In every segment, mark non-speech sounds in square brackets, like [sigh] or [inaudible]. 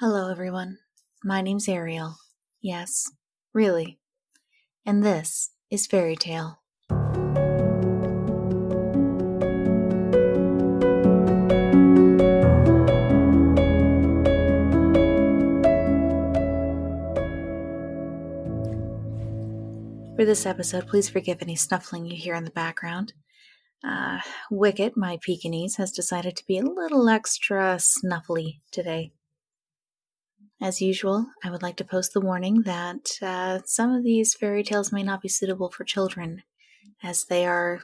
Hello, everyone. My name's Ariel. Yes, really. And this is Fairy Tale. For this episode, please forgive any snuffling you hear in the background. Uh, Wicket, my Pekingese, has decided to be a little extra snuffly today. As usual, I would like to post the warning that uh, some of these fairy tales may not be suitable for children, as they are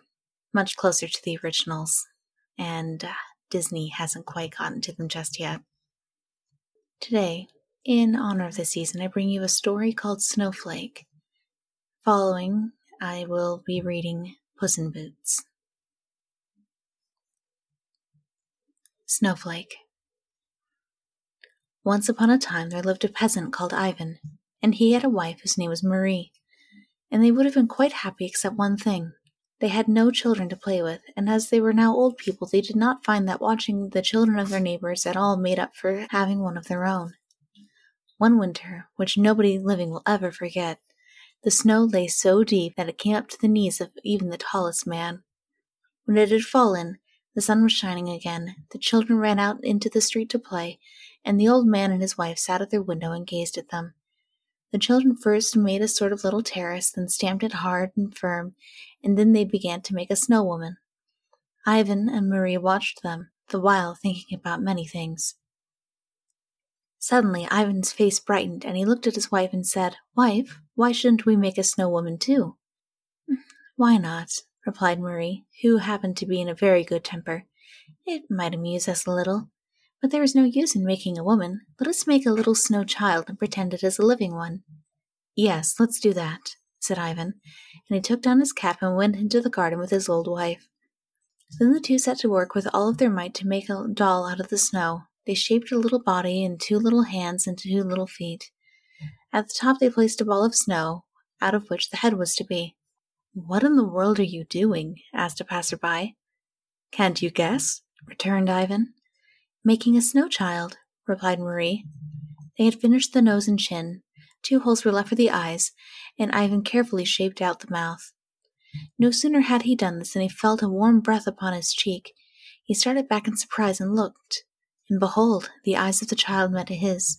much closer to the originals, and uh, Disney hasn't quite gotten to them just yet. Today, in honor of the season, I bring you a story called Snowflake. Following, I will be reading Puss in Boots. Snowflake. Once upon a time there lived a peasant called Ivan, and he had a wife whose name was Marie. And they would have been quite happy except one thing. They had no children to play with, and as they were now old people, they did not find that watching the children of their neighbors at all made up for having one of their own. One winter, which nobody living will ever forget, the snow lay so deep that it came up to the knees of even the tallest man. When it had fallen, the sun was shining again, the children ran out into the street to play, and the old man and his wife sat at their window and gazed at them. The children first made a sort of little terrace, then stamped it hard and firm, and then they began to make a snow woman. Ivan and Marie watched them, the while thinking about many things. Suddenly, Ivan's face brightened, and he looked at his wife and said, Wife, why shouldn't we make a snow woman too? Mm, why not? replied Marie, who happened to be in a very good temper. It might amuse us a little. But there is no use in making a woman. Let us make a little snow child and pretend it is a living one. Yes, let's do that, said Ivan, and he took down his cap and went into the garden with his old wife. Then the two set to work with all of their might to make a doll out of the snow. They shaped a little body and two little hands and two little feet. At the top they placed a ball of snow, out of which the head was to be. What in the world are you doing? asked a passer-by. Can't you guess? returned Ivan. Making a snow child, replied Marie. They had finished the nose and chin. Two holes were left for the eyes, and Ivan carefully shaped out the mouth. No sooner had he done this than he felt a warm breath upon his cheek. He started back in surprise and looked, and behold, the eyes of the child met his.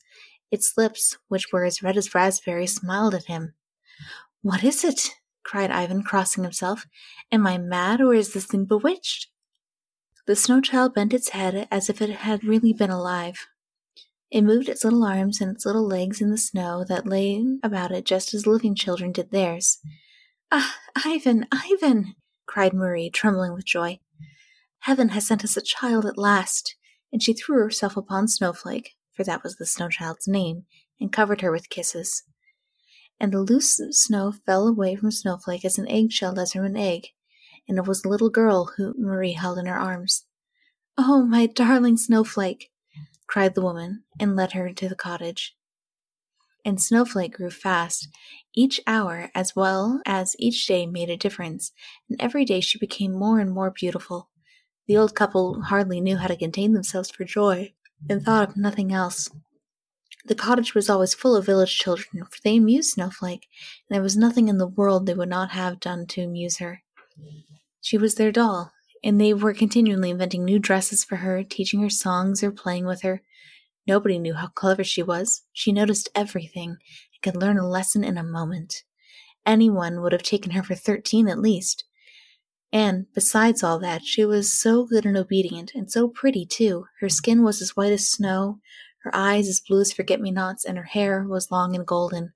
Its lips, which were as red as raspberries, smiled at him. What is it? cried Ivan, crossing himself. Am I mad, or is this thing bewitched? The snow child bent its head as if it had really been alive. It moved its little arms and its little legs in the snow that lay about it just as living children did theirs. Ah, Ivan, Ivan! cried Marie, trembling with joy. Heaven has sent us a child at last! And she threw herself upon Snowflake, for that was the snow child's name, and covered her with kisses. And the loose snow fell away from Snowflake as an egg-shell does from an egg, and it was the little girl who Marie held in her arms. Oh, my darling Snowflake! cried the woman, and led her into the cottage. And Snowflake grew fast. Each hour, as well as each day, made a difference, and every day she became more and more beautiful. The old couple hardly knew how to contain themselves for joy, and thought of nothing else. The cottage was always full of village children, for they amused Snowflake, and there was nothing in the world they would not have done to amuse her. She was their doll, and they were continually inventing new dresses for her, teaching her songs or playing with her. Nobody knew how clever she was. She noticed everything and could learn a lesson in a moment. Anyone would have taken her for thirteen at least. And, besides all that, she was so good and obedient, and so pretty, too. Her skin was as white as snow, her eyes as blue as forget me nots, and her hair was long and golden.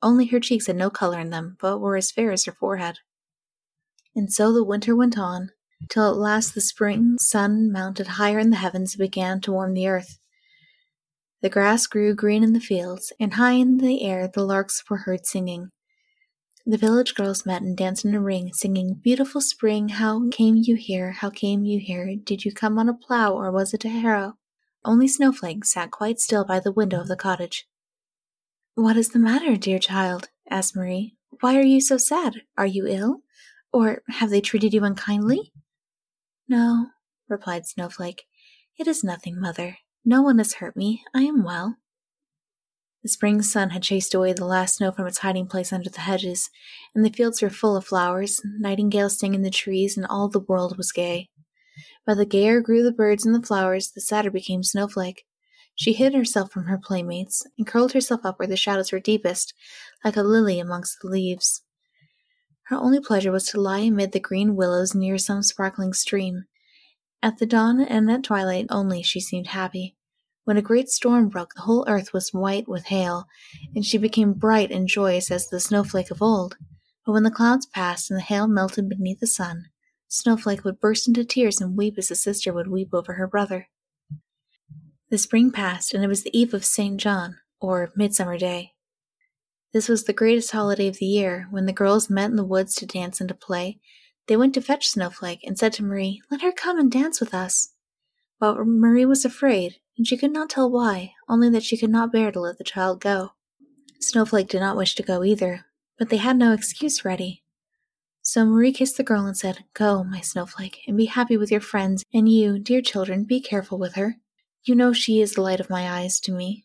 Only her cheeks had no color in them, but were as fair as her forehead. And so the winter went on, till at last the spring sun mounted higher in the heavens and began to warm the earth. The grass grew green in the fields, and high in the air the larks were heard singing. The village girls met and danced in a ring, singing, Beautiful spring, how came you here? How came you here? Did you come on a plough, or was it a harrow? Only Snowflake sat quite still by the window of the cottage. What is the matter, dear child? asked Marie. Why are you so sad? Are you ill? Or have they treated you unkindly? No, replied Snowflake. It is nothing, mother. No one has hurt me. I am well. The spring sun had chased away the last snow from its hiding place under the hedges, and the fields were full of flowers, nightingales sang in the trees, and all the world was gay. But the gayer grew the birds and the flowers, the sadder became Snowflake. She hid herself from her playmates, and curled herself up where the shadows were deepest, like a lily amongst the leaves. Her only pleasure was to lie amid the green willows near some sparkling stream. At the dawn and at twilight only she seemed happy. When a great storm broke, the whole earth was white with hail, and she became bright and joyous as the snowflake of old. But when the clouds passed and the hail melted beneath the sun, Snowflake would burst into tears and weep as a sister would weep over her brother. The spring passed, and it was the eve of St. John, or Midsummer Day. This was the greatest holiday of the year, when the girls met in the woods to dance and to play. They went to fetch Snowflake and said to Marie, Let her come and dance with us. But Marie was afraid, and she could not tell why, only that she could not bear to let the child go. Snowflake did not wish to go either, but they had no excuse ready. So Marie kissed the girl and said, Go, my snowflake, and be happy with your friends, and you, dear children, be careful with her. You know she is the light of my eyes to me.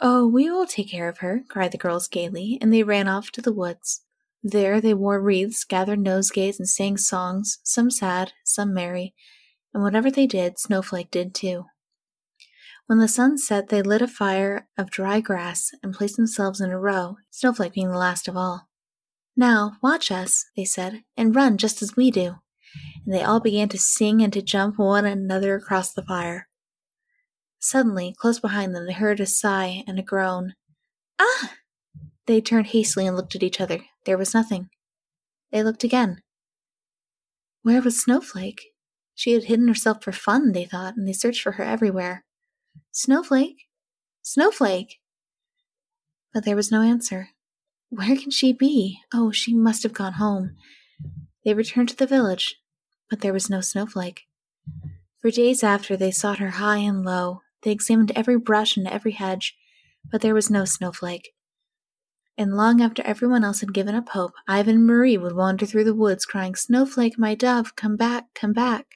Oh, we will take care of her, cried the girls gaily, and they ran off to the woods. There they wore wreaths, gathered nosegays, and sang songs, some sad, some merry, and whatever they did, Snowflake did too. When the sun set, they lit a fire of dry grass and placed themselves in a row, Snowflake being the last of all. Now, watch us, they said, and run just as we do. And they all began to sing and to jump one another across the fire. Suddenly, close behind them, they heard a sigh and a groan. Ah! They turned hastily and looked at each other. There was nothing. They looked again. Where was Snowflake? She had hidden herself for fun, they thought, and they searched for her everywhere. Snowflake? Snowflake! But there was no answer. Where can she be? Oh, she must have gone home. They returned to the village, but there was no snowflake. For days after, they sought her high and low. They examined every brush and every hedge, but there was no snowflake. And long after everyone else had given up hope, Ivan and Marie would wander through the woods crying, Snowflake, my dove, come back, come back.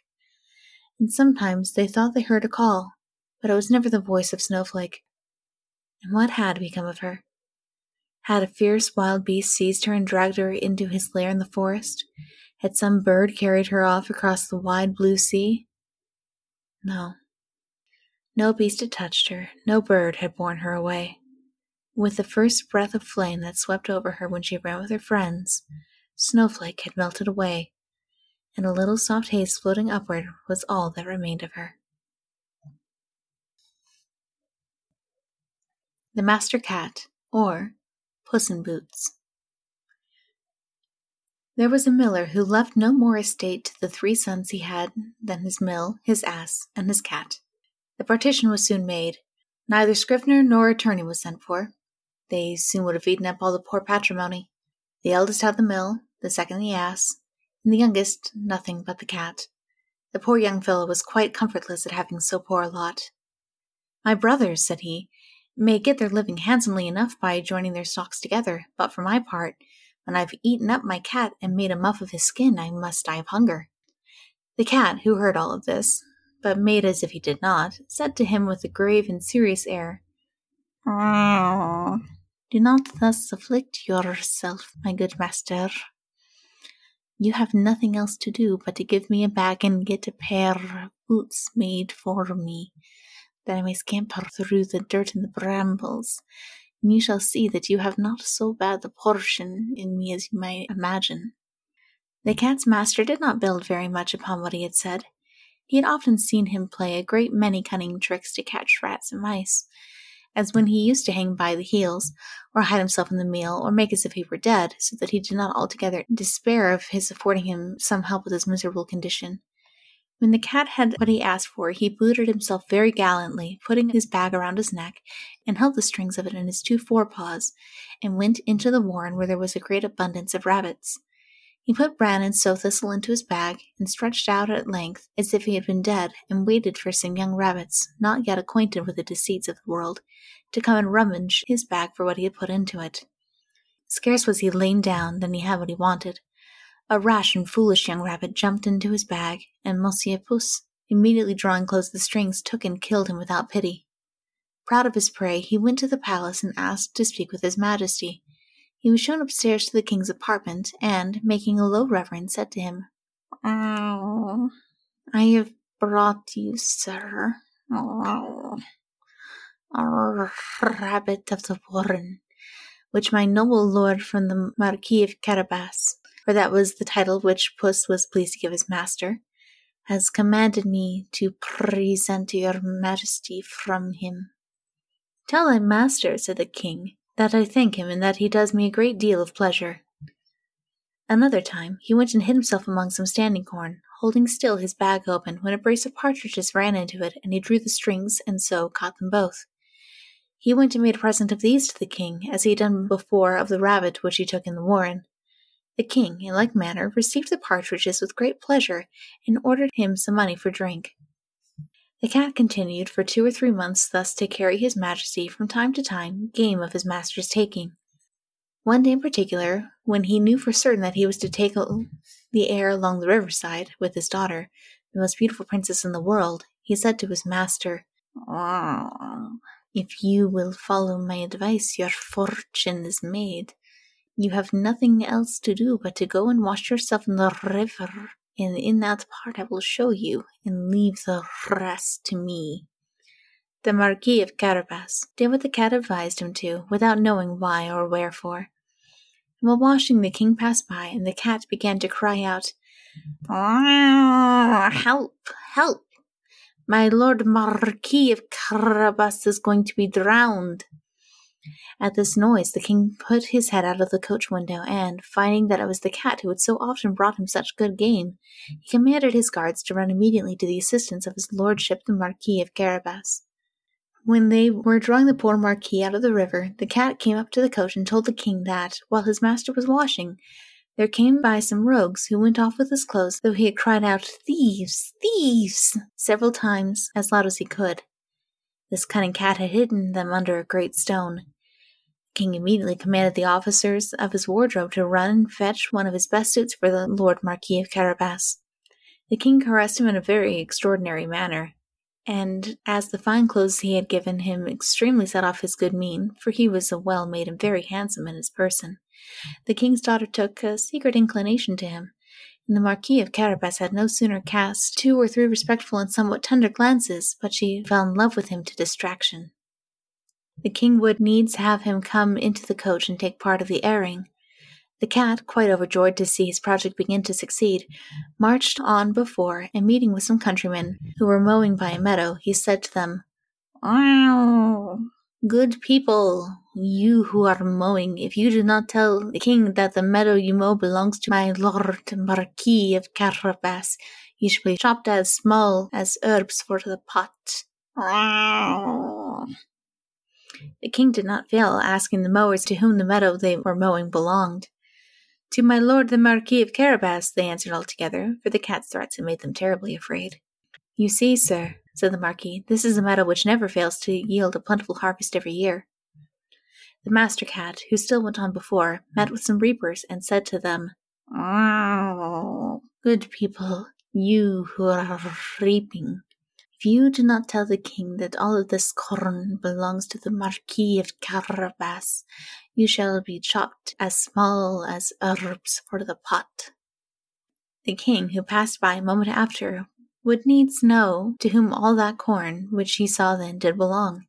And sometimes they thought they heard a call, but it was never the voice of Snowflake. And what had become of her? Had a fierce wild beast seized her and dragged her into his lair in the forest? Had some bird carried her off across the wide blue sea? No. No beast had touched her, no bird had borne her away. With the first breath of flame that swept over her when she ran with her friends, Snowflake had melted away, and a little soft haze floating upward was all that remained of her. The Master Cat, or Puss in Boots. There was a miller who left no more estate to the three sons he had than his mill, his ass, and his cat. The partition was soon made. Neither scrivener nor attorney was sent for. They soon would have eaten up all the poor patrimony. The eldest had the mill, the second the ass, and the youngest nothing but the cat. The poor young fellow was quite comfortless at having so poor a lot. My brothers, said he, may get their living handsomely enough by joining their stocks together, but for my part, when I've eaten up my cat and made a muff of his skin, I must die of hunger. The cat, who heard all of this, but made as if he did not, said to him with a grave and serious air, Do not thus afflict yourself, my good master. You have nothing else to do but to give me a bag and get a pair of boots made for me that I may scamper through the dirt and the brambles, and you shall see that you have not so bad a portion in me as you might imagine. The cat's master did not build very much upon what he had said. He had often seen him play a great many cunning tricks to catch rats and mice, as when he used to hang by the heels, or hide himself in the meal, or make as if he were dead, so that he did not altogether despair of his affording him some help with his miserable condition. When the cat had what he asked for, he booted himself very gallantly, putting his bag around his neck, and held the strings of it in his two forepaws, and went into the warren where there was a great abundance of rabbits. He put bran and sow thistle into his bag, and stretched out at length as if he had been dead, and waited for some young rabbits, not yet acquainted with the deceits of the world, to come and rummage his bag for what he had put into it. Scarce was he lain down than he had what he wanted. A rash and foolish young rabbit jumped into his bag, and Monsieur Puss, immediately drawing close the strings, took and killed him without pity. Proud of his prey, he went to the palace and asked to speak with his majesty. He was shown upstairs to the king's apartment, and, making a low reverence, said to him, oh, I have brought you, sir, a rabbit of the warren, which my noble lord from the Marquis of Carabas, for that was the title which Puss was pleased to give his master, has commanded me to present to your majesty from him. Tell thy master, said the king, that I thank him and that he does me a great deal of pleasure. Another time he went and hid himself among some standing corn, holding still his bag open, when a brace of partridges ran into it, and he drew the strings, and so caught them both. He went and made a present of these to the king, as he had done before of the rabbit which he took in the warren. The king, in like manner, received the partridges with great pleasure, and ordered him some money for drink. The cat continued for two or three months thus to carry his majesty from time to time game of his master's taking. One day in particular, when he knew for certain that he was to take the air along the riverside with his daughter, the most beautiful princess in the world, he said to his master, If you will follow my advice, your fortune is made. You have nothing else to do but to go and wash yourself in the river, and in that part I will show you, and leave the rest to me. The Marquis of Carabas did what the cat advised him to, without knowing why or wherefore. And while washing, the king passed by, and the cat began to cry out, Help! Help! My lord Marquis of Carabas is going to be drowned. At this noise, the king put his head out of the coach window, and, finding that it was the cat who had so often brought him such good game, he commanded his guards to run immediately to the assistance of his lordship the Marquis of Carabas. When they were drawing the poor Marquis out of the river, the cat came up to the coach and told the king that, while his master was washing, there came by some rogues who went off with his clothes, though he had cried out, Thieves! Thieves! several times, as loud as he could. This cunning cat had hidden them under a great stone. The king immediately commanded the officers of his wardrobe to run and fetch one of his best suits for the Lord Marquis of Carabas. The king caressed him in a very extraordinary manner, and as the fine clothes he had given him extremely set off his good mien, for he was a well made and very handsome in his person, the king's daughter took a secret inclination to him, and the Marquis of Carabas had no sooner cast two or three respectful and somewhat tender glances, but she fell in love with him to distraction. The king would needs have him come into the coach and take part of the airing. The cat, quite overjoyed to see his project begin to succeed, marched on before, and meeting with some countrymen who were mowing by a meadow, he said to them, oh, Good people, you who are mowing, if you do not tell the king that the meadow you mow belongs to my lord Marquis of Carabas, you shall be chopped as small as herbs for the pot. The king did not fail asking the mowers to whom the meadow they were mowing belonged. To my lord the Marquis of Carabas, they answered all together, for the cat's threats had made them terribly afraid. You see, sir, said the Marquis, this is a meadow which never fails to yield a plentiful harvest every year. The master cat, who still went on before, met with some reapers and said to them, Good people, you who are reaping, if you do not tell the king that all of this corn belongs to the Marquis of Carabas, you shall be chopped as small as herbs for the pot. The king, who passed by a moment after, would needs know to whom all that corn which he saw then did belong.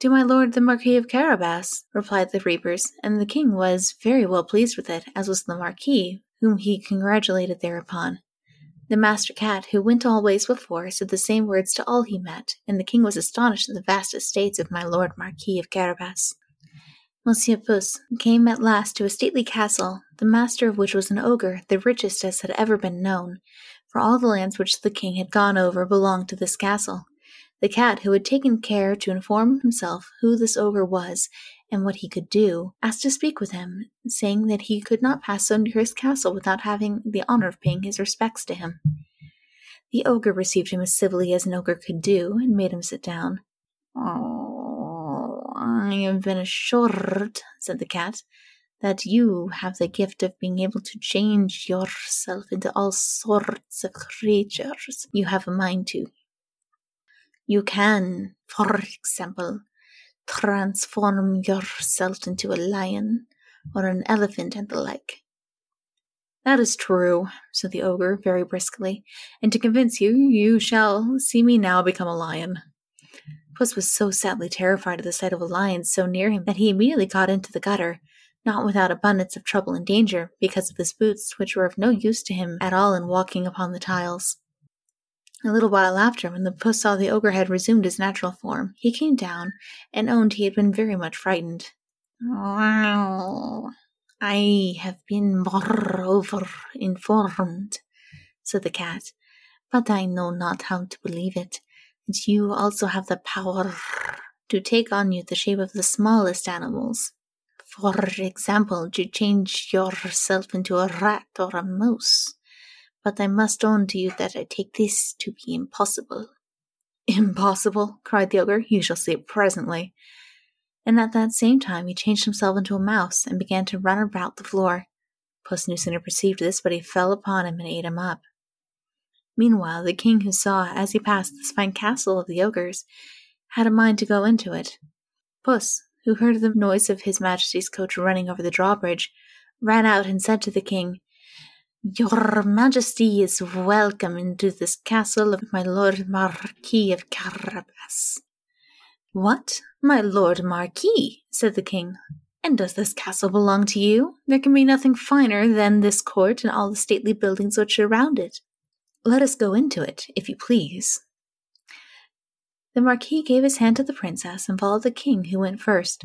To my lord the Marquis of Carabas, replied the reapers, and the king was very well pleased with it, as was the Marquis, whom he congratulated thereupon. The master cat, who went all ways before, said the same words to all he met, and the king was astonished at the vast estates of my lord Marquis of Carabas. Monsieur Puss came at last to a stately castle, the master of which was an ogre, the richest as had ever been known, for all the lands which the king had gone over belonged to this castle. The cat, who had taken care to inform himself who this ogre was and what he could do, asked to speak with him, saying that he could not pass near his castle without having the honor of paying his respects to him. The ogre received him as civilly as an ogre could do, and made him sit down. Oh, I have been assured, said the cat, that you have the gift of being able to change yourself into all sorts of creatures you have a mind to. You can, for example, transform yourself into a lion or an elephant and the like. That is true, said the ogre very briskly, and to convince you, you shall see me now become a lion. Puss was so sadly terrified at the sight of a lion so near him that he immediately got into the gutter, not without abundance of trouble and danger, because of his boots, which were of no use to him at all in walking upon the tiles. A little while after, when the puss saw the ogre had resumed his natural form, he came down and owned he had been very much frightened. I have been moreover informed, said the cat, but I know not how to believe it, that you also have the power to take on you the shape of the smallest animals. For example, to change yourself into a rat or a mouse. But I must own to you that I take this to be impossible. Impossible, cried the ogre. You shall see it presently and at that same time he changed himself into a mouse and began to run about the floor. Puss no sooner perceived this, but he fell upon him and ate him up. Meanwhile, the king, who saw, as he passed, this fine castle of the ogres, had a mind to go into it. Puss, who heard the noise of his majesty's coach running over the drawbridge, ran out and said to the king, Your majesty is welcome into this castle of my lord Marquis of Carabas. What, my lord Marquis, said the king, and does this castle belong to you? There can be nothing finer than this court and all the stately buildings which surround it. Let us go into it, if you please. The Marquis gave his hand to the princess and followed the king, who went first.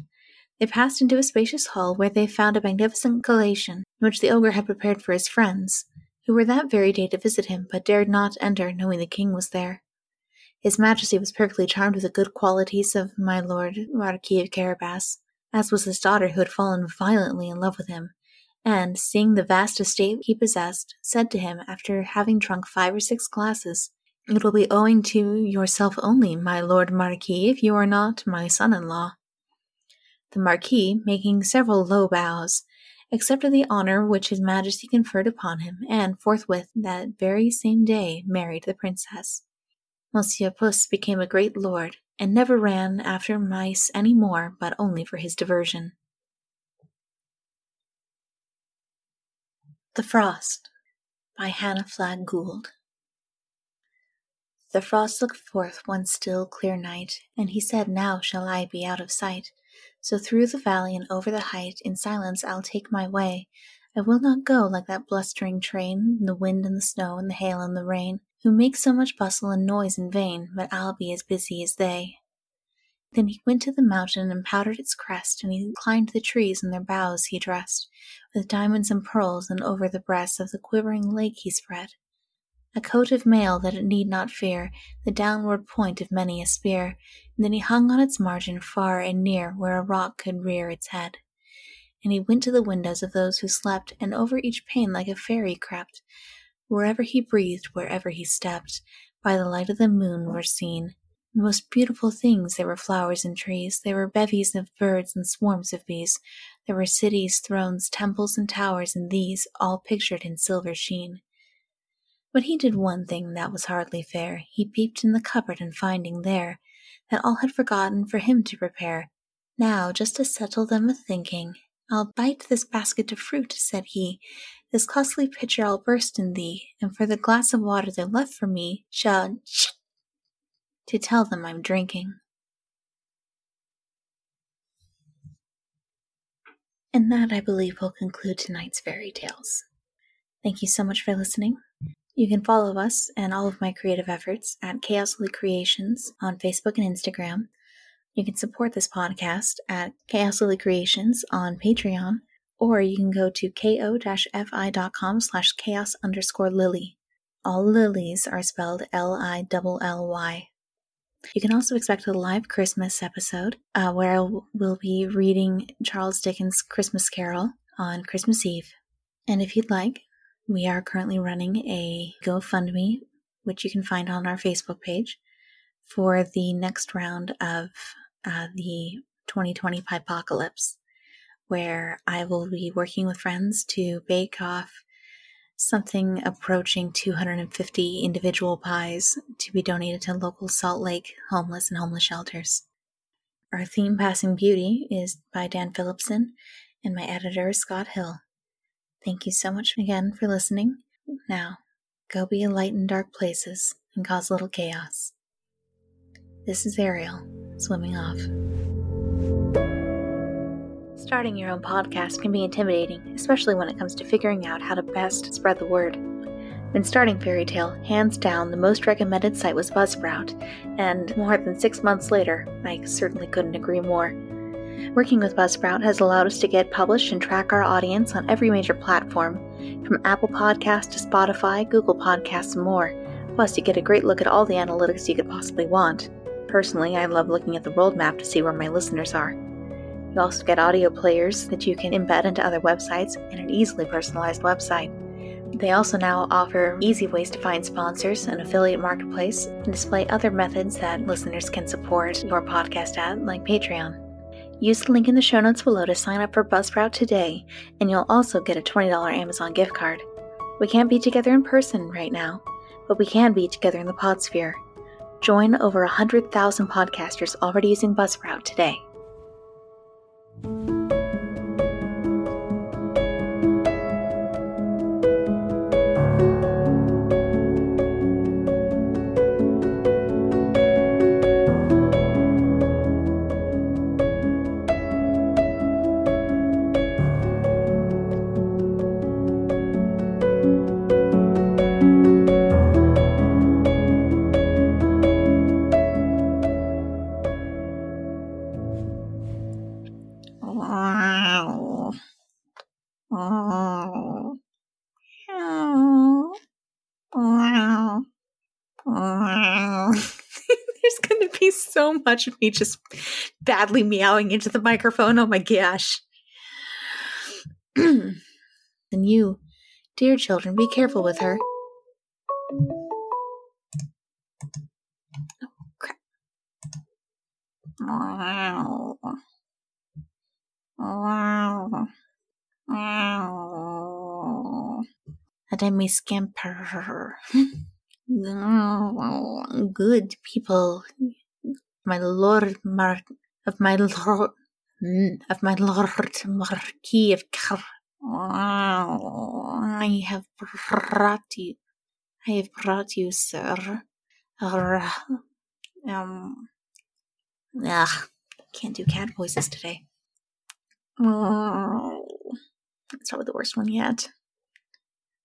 They passed into a spacious hall where they found a magnificent collation, which the ogre had prepared for his friends, who were that very day to visit him, but dared not enter, knowing the king was there. His Majesty was perfectly charmed with the good qualities of my lord Marquis of Carabas, as was his daughter, who had fallen violently in love with him, and, seeing the vast estate he possessed, said to him, after having drunk five or six glasses, It will be owing to yourself only, my lord Marquis, if you are not my son in law. The Marquis, making several low bows, accepted the honour which his Majesty conferred upon him, and forthwith that very same day married the princess. Monsieur Puss became a great lord, and never ran after mice any more, but only for his diversion. The Frost by Hannah Flagg Gould The frost looked forth one still, clear night, and he said, Now shall I be out of sight. So through the valley and over the height, in silence I'll take my way. I will not go like that blustering train, the wind and the snow and the hail and the rain who make so much bustle and noise in vain, but I'll be as busy as they. Then he went to the mountain and powdered its crest, and he climbed the trees and their boughs he dressed, with diamonds and pearls, and over the breast of the quivering lake he spread a coat of mail that it need not fear the downward point of many a spear, and then he hung on its margin far and near where a rock could rear its head. And he went to the windows of those who slept, and over each pane like a fairy crept, Wherever he breathed, wherever he stepped, by the light of the moon were seen the most beautiful things. There were flowers and trees, there were bevies of birds and swarms of bees, there were cities, thrones, temples, and towers, and these all pictured in silver sheen. But he did one thing that was hardly fair. He peeped in the cupboard, and finding there that all had forgotten for him to prepare, now just to settle them a thinking, I'll bite this basket of fruit, said he, this costly pitcher I'll burst in thee, and for the glass of water they left for me shall [sniffs] to tell them I'm drinking. And that, I believe, will conclude tonight's fairy tales. Thank you so much for listening. You can follow us and all of my creative efforts at Chaos Lilly Creations on Facebook and Instagram. You can support this podcast at Chaos Lilly Creations on Patreon or you can go to ko-fi.com slash chaos underscore lilly. All lilies are spelled L-I-L-L-Y. You can also expect a live Christmas episode uh, where we'll be reading Charles Dickens' Christmas Carol on Christmas Eve. And if you'd like, we are currently running a GoFundMe, which you can find on our Facebook page, for the next round of uh, the 2020 Apocalypse where I will be working with friends to bake off something approaching 250 individual pies to be donated to local Salt Lake homeless and homeless shelters. Our theme, Passing Beauty, is by Dan Phillipson, and my editor is Scott Hill. Thank you so much again for listening. Now, go be a light in dark places and cause little chaos. This is Ariel, swimming off. Starting your own podcast can be intimidating, especially when it comes to figuring out how to best spread the word. When starting Fairy Tale, hands down, the most recommended site was Buzzsprout, and more than six months later, I certainly couldn't agree more. Working with Buzzsprout has allowed us to get published and track our audience on every major platform, from Apple Podcasts to Spotify, Google Podcasts, and more. Plus, you get a great look at all the analytics you could possibly want. Personally, I love looking at the world map to see where my listeners are. You also get audio players that you can embed into other websites and an easily personalized website. They also now offer easy ways to find sponsors, an affiliate marketplace, and display other methods that listeners can support your podcast at, like Patreon. Use the link in the show notes below to sign up for Buzzsprout today, and you'll also get a $20 Amazon gift card. We can't be together in person right now, but we can be together in the Podsphere. Join over 100,000 podcasters already using Buzzsprout today. Much of me just badly meowing into the microphone. Oh my gosh. [clears throat] and you, dear children, be careful with her. Oh, crap. Wow. Wow. Wow. Me scamper. [laughs] Good people my lord Mar- of my lord of my lord Marquis of Car. I have brought you. I have brought you, sir. Um. Ugh, can't do cat voices today. Oh, that's probably the worst one yet.